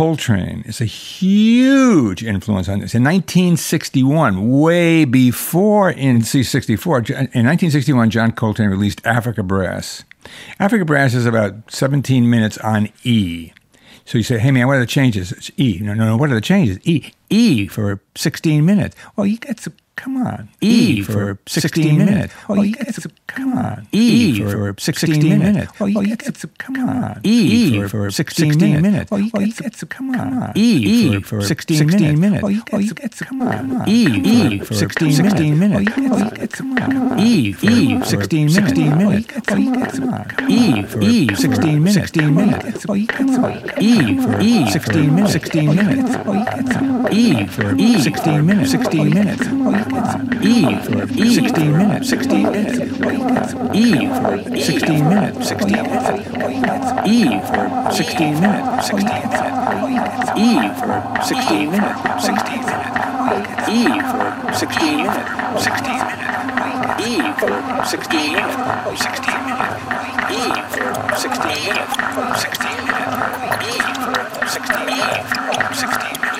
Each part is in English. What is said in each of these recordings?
Coltrane is a huge influence on this. In 1961, way before in C64, in 1961, John Coltrane released Africa Brass. Africa Brass is about 17 minutes on E. So you say, hey man, what are the changes? It's E. No, no, no, what are the changes? E. E for 16 minutes. Well, you some Come on. E for 16 minutes. Oh, you get some, come on. E for 16 minutes. Oh, you get some, come on. E for 16 minutes. Oh, you get some, come on. E for 16 minutes. Oh, you get some, come on. E for 16 minutes. Oh, you get some, come on. E for 16 minutes. Oh, you get some, come on. E for 16 minutes. 16 minutes. Oh, you get some, E for 16 minutes. 16 minutes. Oh, you get some. Come on, e for 16 minutes. 16 minutes. Oh, you E for 16 minutes. Eve. 16 minutes. E for 16 minutes. 16 minutes. E for 16 minutes. Eve. 16 minutes. E for 16 minutes. 16 minutes. E for 16 minutes. 16 minutes.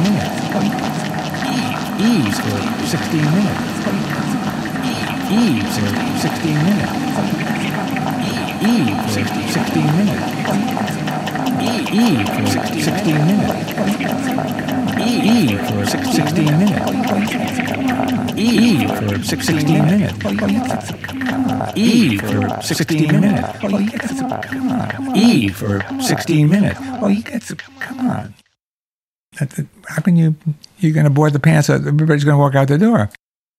minutes. E for 16 minutes. 16 minutes. E for 16 minutes. E for 16 minutes. E for 16 minutes. E for 16 minutes. E for 16 minutes. Got some, come on. E for 16 minutes. Oh, you got some, come on. How can you, you're going to board the pants, everybody's going to walk out the door.